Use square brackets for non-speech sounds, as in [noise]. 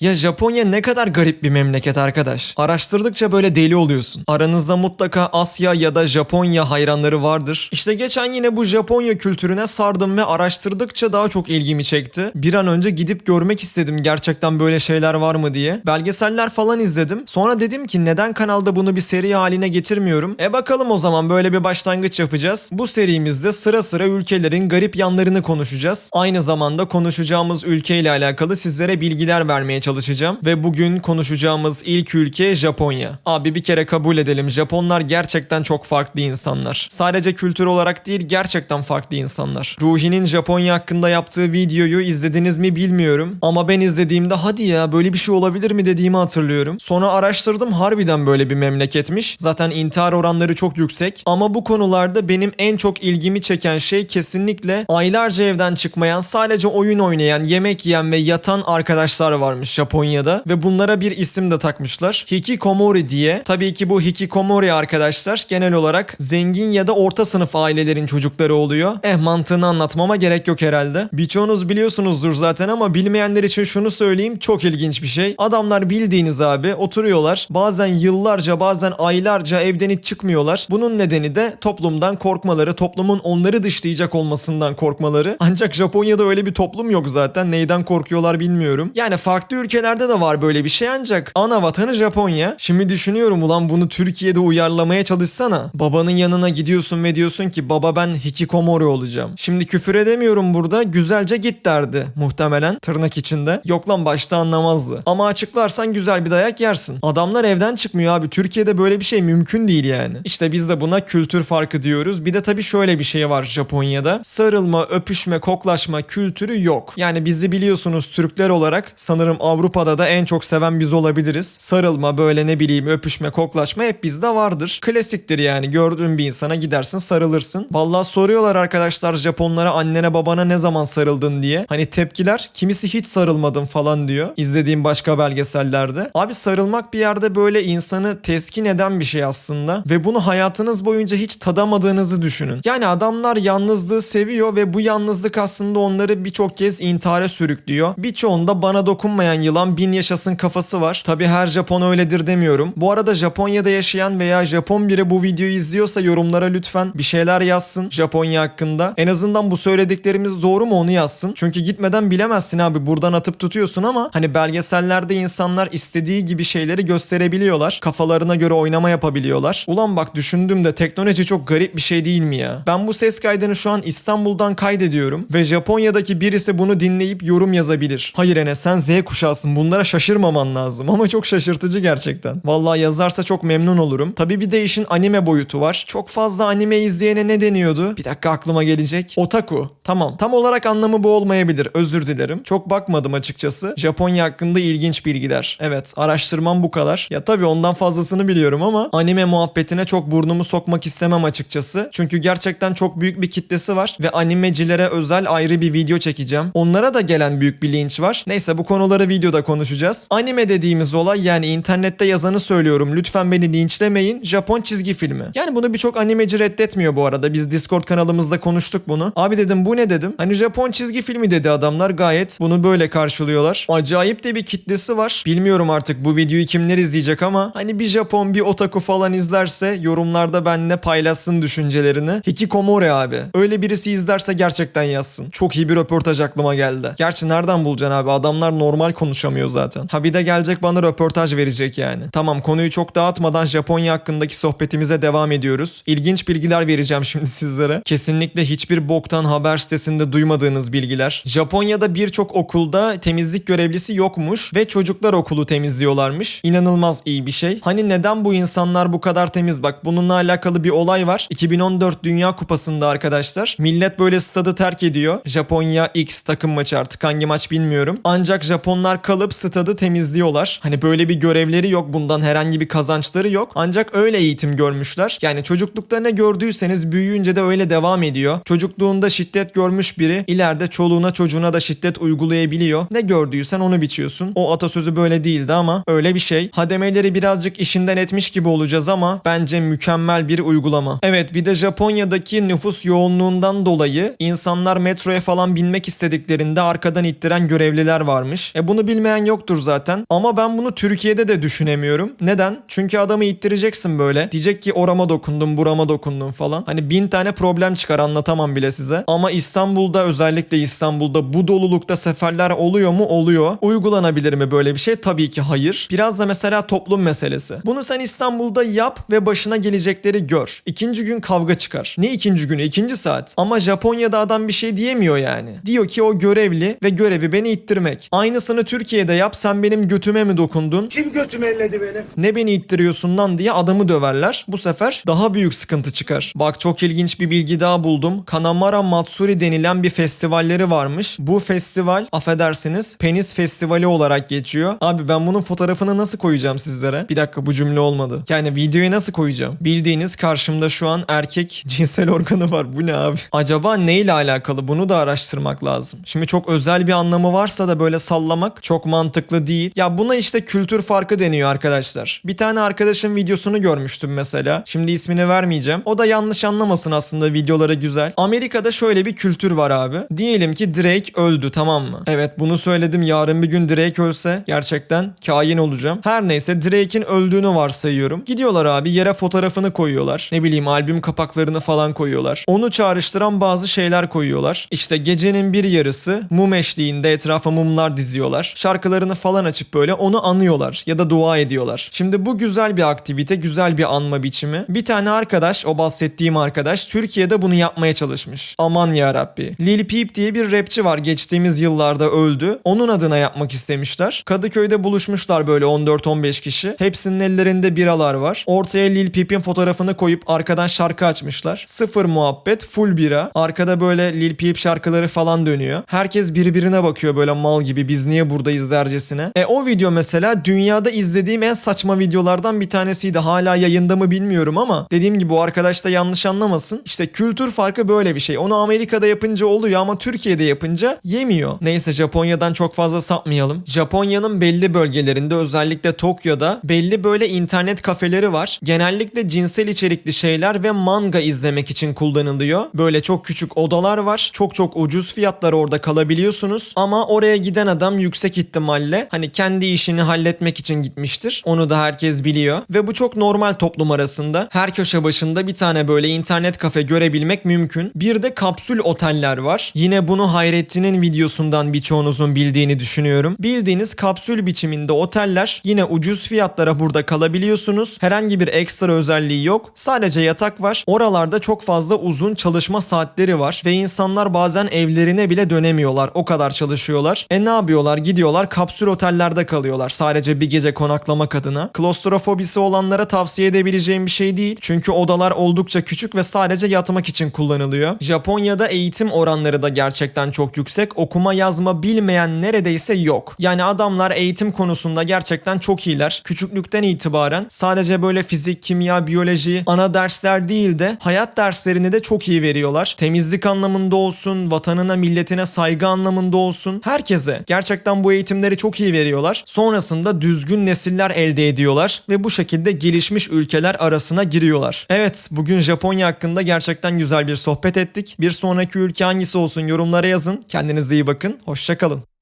Ya Japonya ne kadar garip bir memleket arkadaş. Araştırdıkça böyle deli oluyorsun. Aranızda mutlaka Asya ya da Japonya hayranları vardır. İşte geçen yine bu Japonya kültürüne sardım ve araştırdıkça daha çok ilgimi çekti. Bir an önce gidip görmek istedim gerçekten böyle şeyler var mı diye. Belgeseller falan izledim. Sonra dedim ki neden kanalda bunu bir seri haline getirmiyorum? E bakalım o zaman böyle bir başlangıç yapacağız. Bu serimizde sıra sıra ülkelerin garip yanlarını konuşacağız. Aynı zamanda konuşacağımız ülkeyle alakalı sizlere bilgiler vermeye çalışacağım. Ve bugün konuşacağımız ilk ülke Japonya. Abi bir kere kabul edelim Japonlar gerçekten çok farklı insanlar. Sadece kültür olarak değil gerçekten farklı insanlar. Ruhi'nin Japonya hakkında yaptığı videoyu izlediniz mi bilmiyorum. Ama ben izlediğimde hadi ya böyle bir şey olabilir mi dediğimi hatırlıyorum. Sonra araştırdım harbiden böyle bir memleketmiş. Zaten intihar oranları çok yüksek. Ama bu konularda benim en çok ilgimi çeken şey kesinlikle aylarca evden çıkmayan sadece oyun oynayan, yemek yiyen ve yatan arkadaşlar varmış Japonya'da ve bunlara bir isim de takmışlar. Hikikomori diye. Tabii ki bu hikikomori arkadaşlar genel olarak zengin ya da orta sınıf ailelerin çocukları oluyor. Eh mantığını anlatmama gerek yok herhalde. Birçoğunuz biliyorsunuzdur zaten ama bilmeyenler için şunu söyleyeyim çok ilginç bir şey. Adamlar bildiğiniz abi oturuyorlar. Bazen yıllarca bazen aylarca evden hiç çıkmıyorlar. Bunun nedeni de toplumdan korkmaları, toplumun onları dışlayacak olmasından korkmaları. Ancak Japonya'da öyle bir toplum yok zaten. Neyden korkuyorlar bilmiyorum. Yani farklı ülkelerde de var böyle bir şey ancak ana vatanı Japonya. Şimdi düşünüyorum ulan bunu Türkiye'de uyarlamaya çalışsana. Babanın yanına gidiyorsun ve diyorsun ki baba ben hikikomori olacağım. Şimdi küfür edemiyorum burada güzelce git derdi muhtemelen tırnak içinde. Yok lan başta anlamazdı. Ama açıklarsan güzel bir dayak yersin. Adamlar evden çıkmıyor abi. Türkiye'de böyle bir şey mümkün değil yani. İşte biz de buna kültür farkı diyoruz. Bir de tabii şöyle bir şey var Japonya'da. Sarılma, öpüşme, koklaşma kültürü yok. Yani bizi biliyorsunuz Türkler olarak sanırım Avrupa'da da en çok seven biz olabiliriz. Sarılma böyle ne bileyim öpüşme, koklaşma hep bizde vardır. Klasiktir yani gördüğün bir insana gidersin sarılırsın. Vallahi soruyorlar arkadaşlar Japonlara annene babana ne zaman sarıldın diye. Hani tepkiler kimisi hiç sarılmadım falan diyor. İzlediğim başka belgesellerde. Abi sarılmak bir yerde böyle insanı teskin eden bir şey aslında. Ve bunu hayatınız boyunca hiç tadamadığınızı düşünün. Yani adamlar yalnızlığı seviyor ve bu yalnızlık aslında onları birçok kez intihara sürüklüyor. Birçoğunda bana dokunmayan yılan bin yaşasın kafası var. Tabi her Japon öyledir demiyorum. Bu arada Japonya'da yaşayan veya Japon biri bu videoyu izliyorsa yorumlara lütfen bir şeyler yazsın Japonya hakkında. En azından bu söylediklerimiz doğru mu onu yazsın. Çünkü gitmeden bilemezsin abi buradan atıp tutuyorsun ama hani belgesellerde insanlar istediği gibi şeyleri gösterebiliyorlar. Kafalarına göre oynama yapabiliyorlar. Ulan bak düşündüğümde teknoloji çok garip bir şey değil mi ya? Ben bu ses kaydını şu an İstanbul'dan kaydediyorum ve Japonya'daki birisi bunu dinleyip yorum yazabilir. Hayır Enes sen Z kuşağısın bunlara şaşırmaman lazım ama çok şaşırtıcı gerçekten. Vallahi yazarsa çok memnun olurum. Tabi bir de işin anime boyutu var. Çok fazla anime izleyene ne deniyordu? Bir dakika aklıma gelecek. Otaku. Tamam. Tam olarak anlamı bu olmayabilir. Özür dilerim. Çok bakmadım açıkçası. Japonya hakkında ilginç bilgiler. Evet araştırmam bu kadar. Ya tabii ondan fazlasını biliyorum ama anime muhabbetine çok burnumu sokmak istemem açıkçası. Çünkü gerçekten çok büyük bir kitlesi var ve animecilere özel ayrı bir video çekeceğim. Onlara da gelen büyük bir linç var. Neyse bu konuları videoda konuşacağız. Anime dediğimiz olay yani internette yazanı söylüyorum. Lütfen beni linçlemeyin. Japon çizgi filmi. Yani bunu birçok animeci reddetmiyor bu arada. Biz Discord kanalımızda konuştuk bunu. Abi dedim bu ne dedim. Hani Japon çizgi filmi dedi adamlar gayet bunu böyle karşılıyorlar. Acayip de bir kitlesi var. Bilmiyorum artık bu videoyu kimler izleyecek ama hani bir Japon bir otaku falan izlerse yorumlarda benimle paylaşsın düşüncelerini. Hikikomori abi. Öyle birisi izlerse gerçekten yazsın. Çok iyi bir röportaj aklıma geldi. Gerçi nereden bulacaksın abi? Adamlar normal konuşamıyor zaten. Ha bir de gelecek bana röportaj verecek yani. Tamam konuyu çok dağıtmadan Japonya hakkındaki sohbetimize devam ediyoruz. İlginç bilgiler vereceğim [laughs] şimdi sizlere. Kesinlikle hiçbir boktan haber sitesinde duymadığınız bilgiler. Japonya'da birçok okulda temizlik görevlisi yokmuş ve çocuklar okulu temizliyorlarmış. İnanılmaz iyi bir şey. Hani neden bu insanlar bu kadar temiz? Bak bununla alakalı bir olay var. 2014 Dünya Kupası'nda arkadaşlar. Millet böyle stadı terk ediyor. Japonya X takım maçı artık hangi maç bilmiyorum. Ancak Japonlar kalıp stadı temizliyorlar. Hani böyle bir görevleri yok. Bundan herhangi bir kazançları yok. Ancak öyle eğitim görmüşler. Yani çocuklukta ne gördüyseniz büyüyünce de öyle devam ediyor. Çocukluğunda şiddet görmüş biri ileride çoluğuna çocuğuna da şiddet uygulayabiliyor. Ne gördüysen onu biçiyorsun. O atasözü böyle değildi ama öyle bir şey. Hademeleri birazcık işinden etmiş gibi olacağız ama bence mükemmel bir uygulama. Evet bir de Japonya'daki nüfus yoğunluğundan dolayı insanlar metroya falan binmek istediklerinde arkadan ittiren görevliler varmış. E bunu Bilmeyen yoktur zaten. Ama ben bunu Türkiye'de de düşünemiyorum. Neden? Çünkü adamı ittireceksin böyle. Diyecek ki orama dokundum, burama dokundum falan. Hani bin tane problem çıkar anlatamam bile size. Ama İstanbul'da özellikle İstanbul'da bu dolulukta seferler oluyor mu? Oluyor. Uygulanabilir mi böyle bir şey? Tabii ki hayır. Biraz da mesela toplum meselesi. Bunu sen İstanbul'da yap ve başına gelecekleri gör. İkinci gün kavga çıkar. Ne ikinci günü? ikinci saat. Ama Japonya'da adam bir şey diyemiyor yani. Diyor ki o görevli ve görevi beni ittirmek. Aynısını Türkiye'de yap sen benim götüme mi dokundun? Kim götümü elledi benim? Ne beni ittiriyorsun lan diye adamı döverler. Bu sefer daha büyük sıkıntı çıkar. Bak çok ilginç bir bilgi daha buldum. Kanamara Matsuri denilen bir festivalleri varmış. Bu festival affedersiniz penis festivali olarak geçiyor. Abi ben bunun fotoğrafını nasıl koyacağım sizlere? Bir dakika bu cümle olmadı. Yani videoya nasıl koyacağım? Bildiğiniz karşımda şu an erkek [laughs] cinsel organı var. Bu ne abi? Acaba neyle alakalı? Bunu da araştırmak lazım. Şimdi çok özel bir anlamı varsa da böyle sallamak çok mantıklı değil. Ya buna işte kültür farkı deniyor arkadaşlar. Bir tane arkadaşın videosunu görmüştüm mesela. Şimdi ismini vermeyeceğim. O da yanlış anlamasın aslında videoları güzel. Amerika'da şöyle bir kültür var abi. Diyelim ki Drake öldü tamam mı? Evet bunu söyledim. Yarın bir gün Drake ölse gerçekten kain olacağım. Her neyse Drake'in öldüğünü varsayıyorum. Gidiyorlar abi yere fotoğrafını koyuyorlar. Ne bileyim albüm kapaklarını falan koyuyorlar. Onu çağrıştıran bazı şeyler koyuyorlar. İşte gecenin bir yarısı mum eşliğinde etrafa mumlar diziyorlar. Şarkılarını falan açıp böyle onu anıyorlar ya da dua ediyorlar. Şimdi bu güzel bir aktivite, güzel bir anma biçimi. Bir tane arkadaş, o bahsettiğim arkadaş Türkiye'de bunu yapmaya çalışmış. Aman ya Rabbi. Lil Peep diye bir rapçi var geçtiğimiz yıllarda öldü. Onun adına yapmak istemişler. Kadıköy'de buluşmuşlar böyle 14-15 kişi. Hepsinin ellerinde biralar var. Ortaya Lil Peep'in fotoğrafını koyup arkadan şarkı açmışlar. Sıfır muhabbet, full bira. Arkada böyle Lil Peep şarkıları falan dönüyor. Herkes birbirine bakıyor böyle mal gibi biz niye buradayız dercesine. E o video mesela dünyada izlediğim en saçma videolardan bir tanesiydi. Hala yayında mı bilmiyorum ama dediğim gibi o arkadaş da yanlış anlamasın. İşte kültür farkı böyle bir şey. Onu Amerika'da yapınca oluyor ama Türkiye'de yapınca yemiyor. Neyse Japonya'dan çok fazla sapmayalım. Japonya'nın belli bölgelerinde özellikle Tokyo'da belli böyle internet kafeleri var. Genellikle cinsel içerikli şeyler ve manga izlemek için kullanılıyor. Böyle çok küçük odalar var. Çok çok ucuz fiyatlar orada kalabiliyorsunuz. Ama oraya giden adam yüksek ihtimalle hani kendi işini halletmek için gitmiştir. Onu da herkes biliyor. Ve bu çok normal toplum arasında. Her köşe başında bir tane böyle internet kafe görebilmek mümkün. Bir de kapsül oteller var. Yine bunu Hayrettin'in videosundan birçoğunuzun bildiğini düşünüyorum. Bildiğiniz kapsül biçiminde oteller yine ucuz fiyatlara burada kalabiliyorsunuz. Herhangi bir ekstra özelliği yok. Sadece yatak var. Oralarda çok fazla uzun çalışma saatleri var ve insanlar bazen evlerine bile dönemiyorlar. O kadar çalışıyorlar. E ne yapıyorlar? Gidiyorlar kapsül otellerde kalıyorlar. Sadece bir gece konaklamak adına. Klostrofobisi olanlara tavsiye edebileceğim bir şey değil. Çünkü odalar oldukça küçük ve sadece yatmak için kullanılıyor. Japonya'da eğitim oranları da gerçekten çok yüksek. Okuma yazma bilmeyen neredeyse yok. Yani adamlar eğitim konusunda gerçekten çok iyiler. Küçüklükten itibaren sadece böyle fizik, kimya, biyoloji ana dersler değil de hayat derslerini de çok iyi veriyorlar. Temizlik anlamında olsun, vatanına, milletine saygı anlamında olsun. Herkese gerçekten bu eğitimleri çok iyi veriyorlar. Sonrasında düzgün nesiller elde ediyorlar ve bu şekilde gelişmiş ülkeler arasına giriyorlar. Evet, bugün Japonya hakkında gerçekten güzel bir sohbet ettik. Bir sonraki ülke hangisi olsun yorumlara yazın. Kendinize iyi bakın. Hoşçakalın.